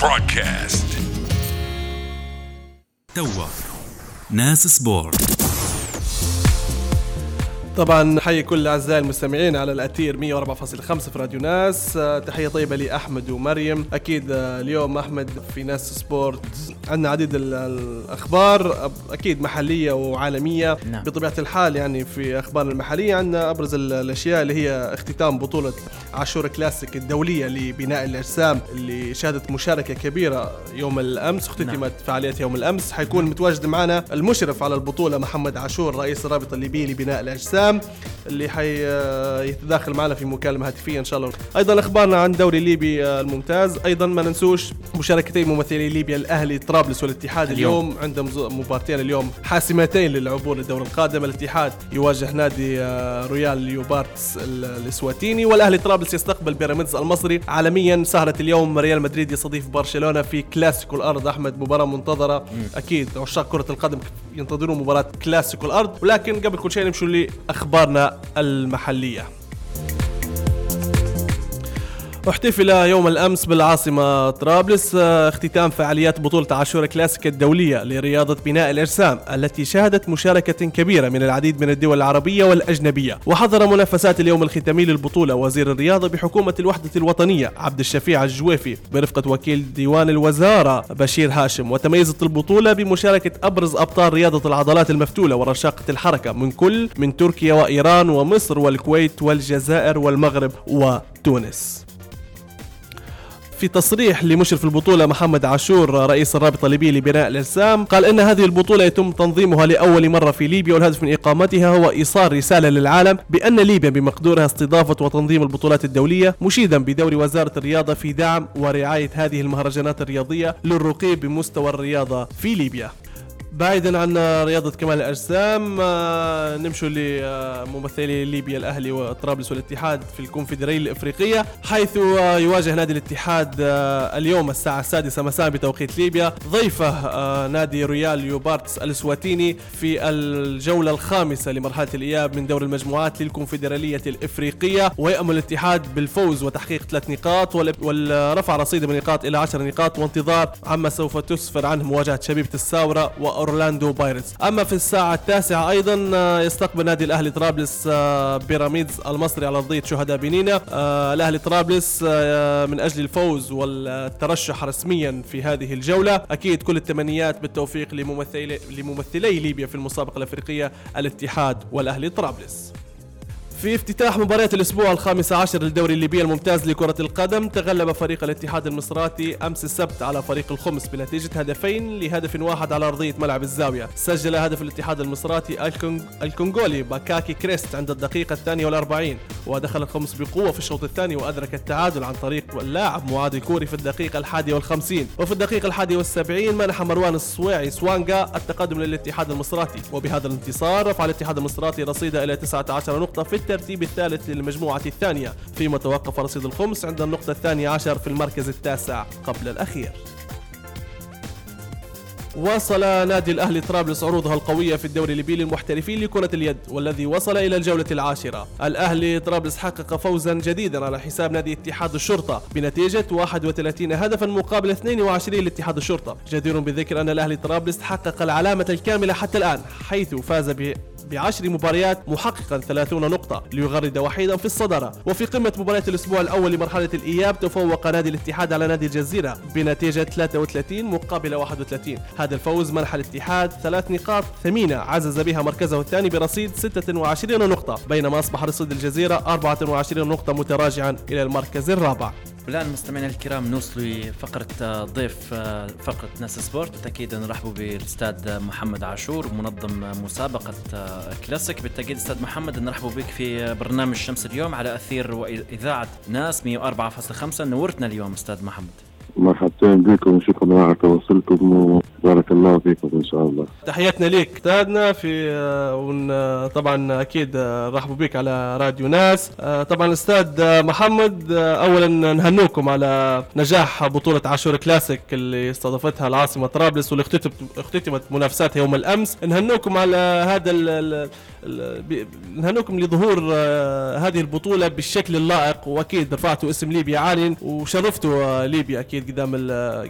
Broadcast. توا ناس سبورت طبعا حي كل أعزائي المستمعين على الأثير 104.5 في راديو ناس. آه، تحية طيبة لأحمد ومريم. أكيد آه، اليوم أحمد في ناس سبورت. عندنا عديد ال- الأخبار أكيد محلية وعالمية. نعم. بطبيعة الحال يعني في اخبارنا المحلية عندنا أبرز ال- الأشياء اللي هي اختتام بطولة عاشور كلاسيك الدولية لبناء الأجسام اللي شهدت مشاركة كبيرة يوم الأمس اختتمت نعم. فعاليات يوم الأمس. حيكون متواجد معنا المشرف على البطولة محمد عاشور رئيس الرابطة الليبية لبناء الأجسام. اللي حيتداخل معنا في مكالمة هاتفية إن شاء الله. أيضا أخبارنا عن الدوري الليبي آه، الممتاز. أيضا ما ننسوش مشاركتين ممثلي ليبيا الأهلي طرابلس والاتحاد اليوم, اليوم. عندهم مباراتين اليوم حاسمتين للعبور للدور القادم. الاتحاد يواجه نادي آه، رويال ليوباردس ال- الإسواتيني. والأهلي طرابلس يستقبل بيراميدز المصري. عالميا سهره اليوم ريال مدريد يستضيف برشلونة في كلاسيكو الأرض. أحمد مباراة منتظرة. أكيد عشاق كرة القدم. ينتظرون مباراة كلاسيكو الأرض ولكن قبل كل شيء نمشوا لأخبارنا المحلية. أحتفل يوم الأمس بالعاصمة طرابلس آه، اختتام فعاليات بطولة عاشور كلاسيك الدولية لرياضة بناء الأجسام التي شهدت مشاركة كبيرة من العديد من الدول العربية والأجنبية. وحضر منافسات اليوم الختامي للبطولة وزير الرياضة بحكومة الوحدة الوطنية عبد الشفيع الجويفي برفقة وكيل ديوان الوزارة بشير هاشم. وتميزت البطولة بمشاركة أبرز أبطال رياضة العضلات المفتولة ورشاقة الحركة من كل من تركيا وإيران ومصر والكويت والجزائر والمغرب وتونس. في تصريح لمشرف البطولة محمد عاشور رئيس الرابطة الليبية لبناء الأجسام قال إن هذه البطولة يتم تنظيمها لأول مرة في ليبيا والهدف من إقامتها هو إيصال رسالة للعالم بأن ليبيا بمقدورها استضافة وتنظيم البطولات الدولية مشيدا بدور وزارة الرياضة في دعم ورعاية هذه المهرجانات الرياضية للرقي بمستوى الرياضة في ليبيا. بعيدا عن رياضة كمال الأجسام آه، نمشوا لممثلي ليبيا الأهلي وطرابلس والاتحاد في الكونفدرالية الإفريقية حيث يواجه نادي الاتحاد آه، اليوم الساعة السادسة مساء بتوقيت ليبيا ضيفه آه، نادي ريال يوبارتس الإسواتيني في الجولة الخامسة لمرحلة الإياب من دور المجموعات للكونفدرالية الإفريقية ويأمل الاتحاد بالفوز وتحقيق ثلاث نقاط وال- والرفع رصيد من النقاط إلى عشر نقاط وانتظار عما سوف تسفر عنه مواجهة شبيبة الساورة وأورلاندو بايرتس. أما في الساعة التاسعة أيضا آه، يستقبل نادي الأهلي طرابلس آه، بيراميدز المصري على أرضية شهداء بنينة آه، الأهلي طرابلس من أجل الفوز والترشح رسميا في هذه الجولة أكيد كل التمنيات بالتوفيق لممثلي لممثلي ليبيا في المسابقة الأفريقية الاتحاد والأهلي طرابلس. في افتتاح مباريات الأسبوع الخامس عشر للدوري الليبي الممتاز لكرة القدم تغلب فريق الاتحاد المصراتي أمس السبت على فريق الخمس بنتيجة هدفين لهدف واحد على أرضية ملعب الزاوية. سجل هدف الاتحاد المصراتي الكونغ... الكونغولي باكاكي كريست عند الدقيقة الثانية والأربعين ودخل الخمس بقوة في الشوط الثاني وأدرك التعادل عن طريق اللاعب معاذ الكوري في الدقيقة الحادية والخمسين. وفي الدقيقة الحادية والسبعين منح مروان الصويعي سوانجا التقدم للاتحاد المصراتي وبهذا الانتصار رفع الاتحاد المصراتي رصيده إلى 19 نقطة في الترتيب الثالث للمجموعة الثانية فيما توقف رصيد الخمس عند النقطة الثانية عشر في المركز التاسع قبل الأخير واصل نادي الأهلي طرابلس عروضها القوية في الدوري الليبي للمحترفين لكرة اليد والذي وصل إلى الجولة العاشرة. الأهلي طرابلس حقق فوزا جديدا على حساب نادي اتحاد الشرطة بنتيجة 31 هدفا مقابل 22 لاتحاد الشرطة. جدير بالذكر أن الأهلي طرابلس حقق العلامة الكاملة حتى الآن حيث فاز ب بعشر مباريات محققا 30 نقطة ليغرد وحيدا في الصدارة. وفي قمة مباريات الأسبوع الأول لمرحلة الإياب تفوق نادي الاتحاد على نادي الجزيرة بنتيجة 33 مقابل 31 هذا الفوز منح الاتحاد ثلاث نقاط ثمينة عزز بها مركزه الثاني برصيد 26 نقطة بينما أصبح رصيد الجزيرة 24 نقطة متراجعا إلى المركز الرابع. والان مستمعينا الكرام نوصلوا لفقرة ضيف آه، فقرة ناس سبورت. بالتأكيد نرحبوا بالأستاذ محمد عاشور منظم مسابقة آه، كلاسيك. بالتأكيد أستاذ محمد نرحبوا بك في برنامج شمس اليوم على أثير وإذاعة ناس 104.5 نورتنا اليوم أستاذ محمد. مرحبتين بكم وشكرا على تواصلكم وبارك الله فيكم إن شاء الله. تحياتنا ليك. استاذنا في آه، آه، طبعا أكيد آه، رحبوا بك على راديو ناس. طبعا الاستاذ محمد اولا نهنوكم على نجاح بطولة عاشور كلاسيك اللي استضافتها العاصمة طرابلس واللي اختتمت منافساتها يوم الأمس. نهنوكم على هذا ال نهنوكم لظهور هذه البطولة بالشكل اللائق. وأكيد رفعتوا اسم ليبيا عالي وشرفتوا ليبيا أكيد. قدام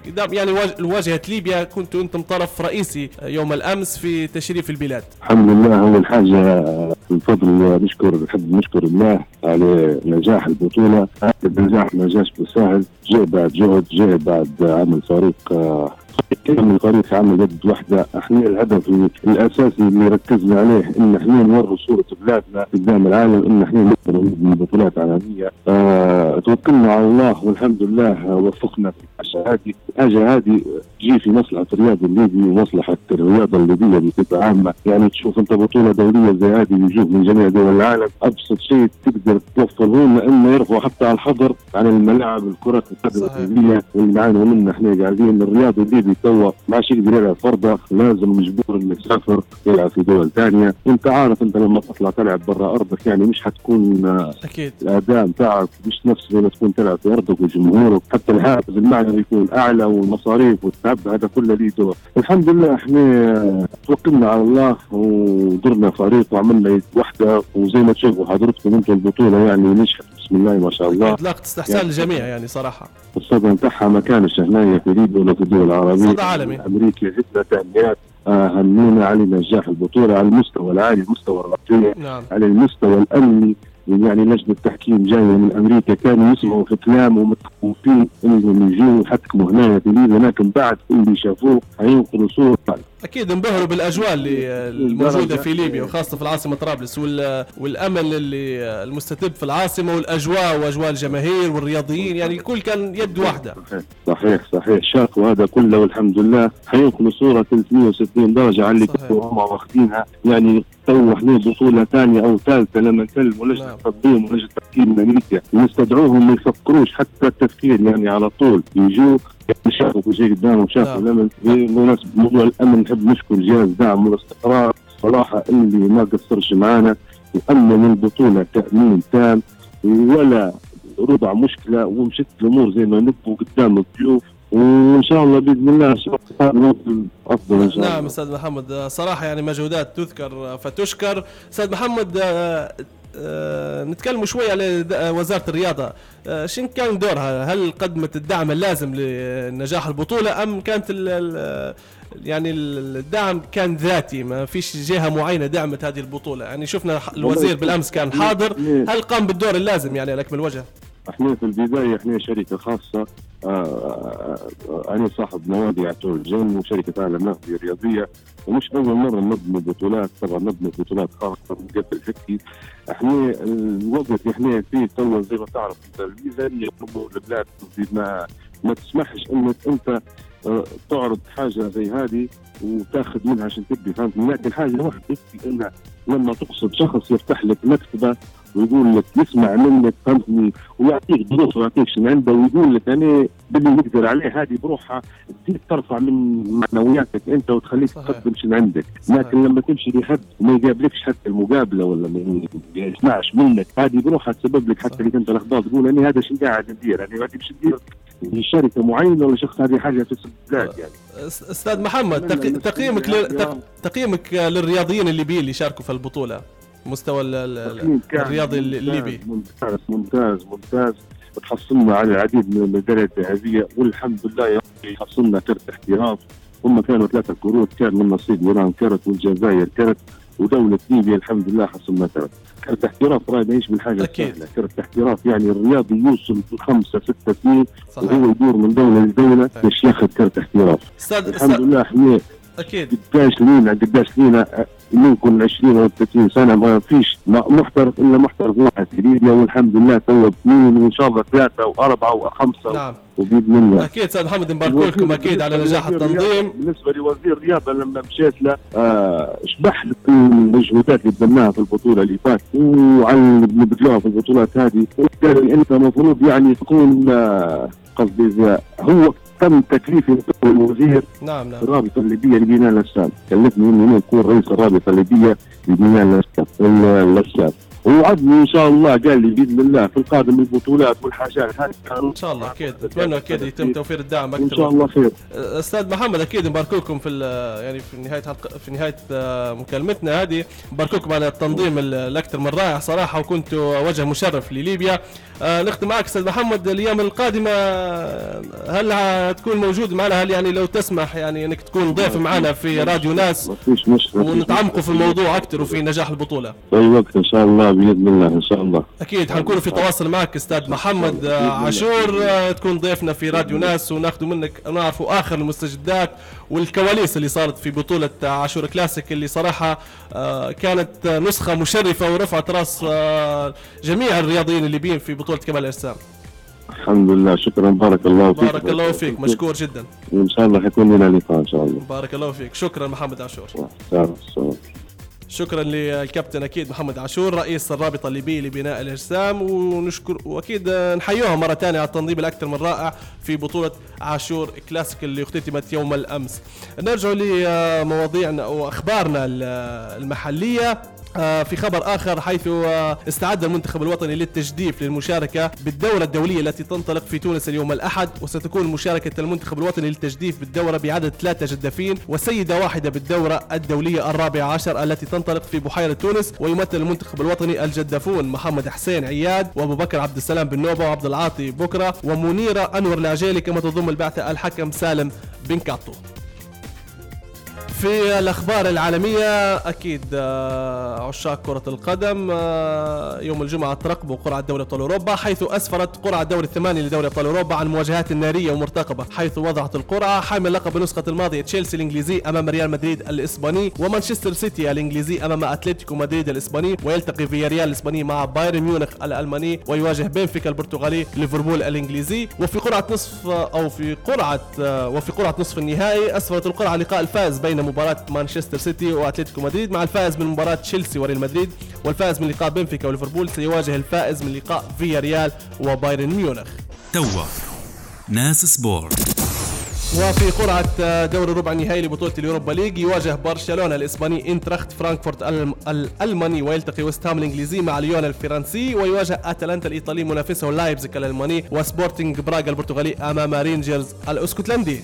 قدام يعني واج- واجهه ليبيا كنتوا أنتم طرف رئيسي يوم الأمس في تشريف البلاد. الحمد لله. أول حاجة بفضل نشكر نحب نشكر الله على نجاح البطولة. هذا النجاح ما جاش بسهل. جاء بعد جهد جاء بعد عمل فريق آه، كامل فريق عمل يد واحدة إحنا الهدف الأساسي اللي ركزنا عليه إن إحنا نوروا صورة بلادنا قدام العالم إن إحنا نقدر من بطولات عالمية. آه توكلنا على الله والحمد لله وفقنا في الحاجة هذه. الحاجة هذه تجي في مصلحة الرياض الليبي ومصلحة الرياضة الليبية بصفة عامة. يعني تشوف أنت بطولة دولية زي هذه يجوه من جميع دول العالم أبسط شيء تقدر توفره انه يرفعوا حتى على الحظر عن الملاعب الكرة القدم صحيح. الليبية واللي نعانوا منها إحنا قاعدين الرياضي الليبي توا ما عادش يقدر يلعب فرضة لازم مجبور انه يسافر يلعب في دول ثانية. وانت عارف أنت لما تطلع تلعب برا أرضك يعني مش حتكون آه، أكيد. الأداء بتاعك مش نفس لما تكون تلعب في أرضك وجمهورك. حتى الحافز المعنوي يكون أعلى والمصاريف والتعب هذا كله له دور. الحمد لله إحنا توكلنا على الله ودرنا فريق وعملنا وحدة. وزي ما تشوفوا حضرتكم أنتم البطولة يعني نجحت. بسم الله ما شاء الله. اطلاق استحسان للجميع يعني صراحة. الصدى نتاعها ما كانش هنا في ليبيا ولا في الدول العربية. صدى عالمي. أمريكا جدا تهنئات آه، هنونا على نجاح البطولة على المستوى العالي المستوى الرقمي نعم. على المستوى الأمني. يعني لجنة التحكيم جاية من أمريكا كانوا يسمعوا في كلام ومتخوفين إنهم يجوا يحكموا هنا في ليبيا لكن بعد اللي شافوه هينقلوا صورة أكيد انبهروا بالأجواء اللي الموجوده في ليبيا وخاصة في العاصمة طرابلس وال- والأمل اللي المستتب في العاصمة والأجواء وأجواء الجماهير والرياضيين يعني الكل كان يد واحدة. صحيح صحيح صحيح. شافوا هذا كله والحمد لله. حينقلوا صورة 360 درجة على اللي. كانوا هم واخدينها. يعني تو إحنا بطولة ثانية أو ثالثه لما نكلموا لجنه نعم. التنظيم ولجنه التحكيم من أمريكا نستدعوهم ما يفكروش حتى التفكير يعني على طول. يجوا يعني شافوا كل شيء قدامهم شافوا نعم. الأمن. بمناسبه موضوع الأمن نحب نشكر جهاز دعم والاستقرار. صراحة اللي ما قصرش معانا. وأمن البطولة تأمين تام. ولا ربع مشكلة ومشت الأمور زي ما نبغوا قدام الضيوف. وإن شاء الله بإذن الله أفضل إن شاء الله. نعم أستاذ محمد. صراحة يعني مجهودات تذكر فتشكر. أستاذ محمد آه، آه، نتكلم شوي على آه، وزارة الرياضة. شن كان دورها؟ هل قدمت الدعم اللازم لنجاح البطولة أم كانت ال ال يعني الدعم كان ذاتي؟ ما فيش جهة معينة دعمت هذه البطولة. يعني شفنا الوزير بالأمس كان حاضر. هل قام بالدور اللازم يعني على اكمل وجه؟ إحنا في البداية إحنا شركة خاصة. أنا صاحب نوادي عتول الجن وشركة عالم نقديه رياضية ومش أول مرة نبني بطولات طبعا نبني بطولات خاصه قبل هيك إحنا الوقت إحنا فيه تو زي ما تعرف الميزانيه البلاد ما ما تسمحش إنك أنت آه، تعرض حاجة زي هذه وتاخذ منها عشان تبني فهمتني لكن حاجة واحدة يكفي إنها لما تقصد شخص يفتح لك مكتبة ويقول لك يسمع منك فهمتني ويعطيك ظروف ويعطيك شنو عنده ويقول لك أنا باللي نقدر عليه هذه بروحها تزيد ترفع من معنوياتك أنت وتخليك صحيح. تقدم شنو عندك صحيح. لكن لما تمشي لحد وما يقابلكش حتى المقابلة ولا ما يسمعش منك هذه بروحها تسبب لك حتى. اللي أنت الاخبار تقول أنا هذا شنو قاعد ندير أنا هذه مش ندير شركه معينة ولا شخص هذه حاجة تسبب يعني؟ أستاذ محمد تقييمك لل- تقييمك للرياضيين الليبيين اللي شاركوا في البطولة مستوى ال- الرياضي الليبي. ممتاز ممتاز ممتاز. تحصلنا على العديد من الميداليات الذهبية والحمد لله يا ربي حصلنا كرت احتراف. هم كانوا ثلاثة كروت كان من نصيب ايران كرت والجزائر كرت. ودولة ليبيا الحمد لله حصلنا كرت كرت احتراف راي ما يعيش بالحاجة أكيد. كرت احتراف يعني الرياضي يوصل خمسة ستة سنين صحيح. وهو يدور من دولة لدولة صحيح. باش ياخذ كرت احتراف. الحمد لله إحنا أكيد. قداش لينا قداش لينا ممكن 20 أو 30 سنة ما فيش محترف إلا محترف واحد. في ليبيا والحمد لله تو اثنين وان شاء الله ثلاثة واربعه وخمسه نعم. وباذن الله أكيد أستاذ محمد نبارك لكم أكيد على نجاح التنظيم. بالنسبة لوزير الرياضة لما مشيت له آه، شبح المجهودات اللي بذلناها في البطولة اللي فاتت. وعلى اللي بنبذلوها في البطولات هذه. قال لي أنت المفروض يعني تكون آه، قصدي هو تم تكليفي الوزير نعم نعم. الرابطه الليبيه لبناء الاسام كلفني إني أنا أكون رئيس الرابطه الليبيه لبناء الاسام ووعدني إن شاء الله قال لي بإذن الله في القادم البطولات والحاجات هذه. إن شاء الله أكيد. أتمنى أكيد يتم توفير الدعم أكثر إن شاء الله خير. أستاذ محمد أكيد نباركوكم في ال- يعني في نهاية في نهاية آه، مكالمتنا هذه. نباركوكم على التنظيم ال- الأكثر من رائع صراحة وكنتوا وجه مشرف لليبيا. آه، نختم معك أستاذ محمد الأيام القادمة هل هتكون موجود معنا؟ هل يعني لو تسمح يعني إنك تكون ضيف معنا في راديو ناس ونتعمقوا في. الموضوع أكثر وفي نجاح البطولة؟ في أي وقت إن شاء الله. بإذن الله إن شاء الله. أكيد حنكون في تواصل معك أستاذ محمد عاشور آه، تكون ضيفنا في راديو ناس وناخذ منك نعرفوا آخر المستجدات والكواليس اللي صارت في بطولة عاشور كلاسيك اللي صراحة آه، كانت نسخة مشرفة ورفعت راس آه، جميع الرياضيين الليبيين في بطولة كمال الأجسام. الحمد لله شكرا. بارك الله فيك. بارك الله فيك مشكور جدا. وان شاء الله حيكون لنا لقاء إن شاء الله. بارك الله فيك. شكرا محمد عاشور. شكرا للكابتن أكيد محمد عاشور رئيس الرابطة الليبية لبناء الإجسام ونشكر وأكيد نحيوها مرة ثانية على التنظيم الأكثر من رائع في بطولة عاشور كلاسيك اللي اختتمت يوم الأمس. نرجع لمواضيعنا وأخبارنا المحلية في خبر آخر حيث آه، استعد المنتخب الوطني للتجديف للمشاركة بالدوره الدولية التي تنطلق في تونس اليوم الأحد وستكون مشاركة المنتخب الوطني للتجديف بالدورة بعدد ثلاثة جدافين وسيدة واحدة بالدورة الدولية الرابعه عشر التي تنطلق في بحيرة تونس ويمثل المنتخب الوطني الجدافون محمد حسين عياد وأبو بكر عبد السلام بن نوبة وعبد العاطي بكرة ومنيرة أنور العجيلي كما تضم البعثة الحكم سالم بن كاتو في الأخبار العالمية أكيد آه، عشاق كرة القدم آه، يوم الجمعة ترقبوا قرعة دوري أبطال أوروبا حيث أسفرت قرعة الدور الثماني لدوري أبطال أوروبا عن مواجهات نارية ومرتقبة حيث وضعت القرعة حامل لقب النسخه الماضية تشيلسي الإنجليزي أمام ريال مدريد الإسباني ومانشستر سيتي الإنجليزي أمام أتلتيكو مدريد الإسباني ويلتقي فياريال الإسباني مع بايرن ميونخ الألماني ويواجه بنفيكا البرتغالي ليفربول الإنجليزي. وفي قرعة نصف أو في قرعة آه، وفي قرعة نصف النهائي أسفرت القرعة لقاء الفائز بين مباراة مانشستر سيتي وأتلتيكو مدريد مع الفائز من مباراة تشيلسي وريال مدريد والفائز من لقاء بنفيكا وليفربول سيواجه الفائز من لقاء فياريال وبايرن ميونخ. توا. ناس سبورت وفي قرعة دوري ربع النهائي لبطولة اليوروبا ليج يواجه برشلونة الإسباني إنتراخت فرانكفورت الألم- الألماني ويلتقي ويست هام الإنجليزي مع ليون الفرنسي ويواجه أتلانتا الإيطالي منافسه لايبزيك الألماني وسبورتنج براغا البرتغالي أمام رينجرز الأسكتلندي.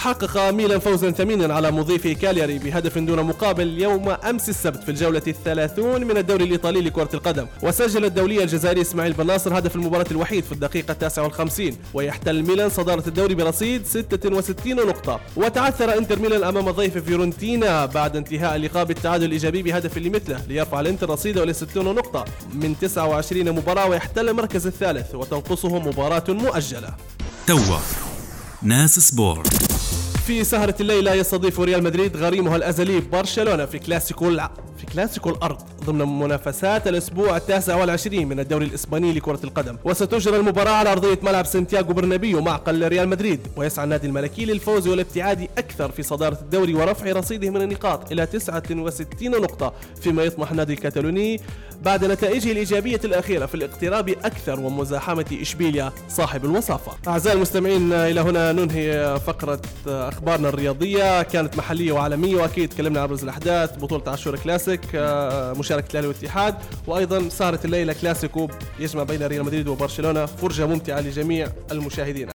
حقق ميلان فوزا ثمينا على مضيفه كالياري بهدف دون مقابل يوم أمس السبت في الجولة الثلاثون من الدوري الإيطالي لكرة القدم. وسجل الدولي الجزائري إسماعيل بن ناصر هدف المباراة الوحيد في التاسعة والخمسين. ويحتل ميلان صدارة الدوري برصيد 66 نقطة. وتعثر إنتر ميلان أمام ضيف فيورنتينا بعد انتهاء اللقاء بالتعادل الإيجابي بهدف لمثله ليرفع الإنتر رصيده إلى 60 نقطة. من 29 مباراة ويحتل المركز الثالث وتنقصه مباراة مؤجلة. توا ناس سبورت. في سهرة الليلة يستضيف ريال مدريد غريمها الأزلي برشلونة في كلاسيكو. في كلاسيكو الأرض ضمن منافسات الأسبوع التاسع والعشرين من الدوري الإسباني لكرة القدم. وستجرى المباراة على أرضية ملعب سانتياغو برنابيو معقل ريال مدريد. ويسعى النادي الملكي للفوز والابتعاد أكثر في صدارة الدوري ورفع رصيده من النقاط إلى 69 نقطة فيما يطمح النادي الكتالوني بعد نتائجه الإيجابية الأخيرة في الاقتراب أكثر ومزاحمة إشبيليا صاحب الوصافة. أعزائي المستمعين إلى هنا ننهي فقرة أخبارنا الرياضية. كانت محلية وعالمية وأكيد تكلمنا عن أبرز الأحداث. بطولة عاشور كلاسيك. آه، مشاركة الأهلي والاتحاد وأيضا سهرة الليلة كلاسيكو يجمع بين ريال مدريد وبرشلونة. فرجة ممتعة لجميع المشاهدين.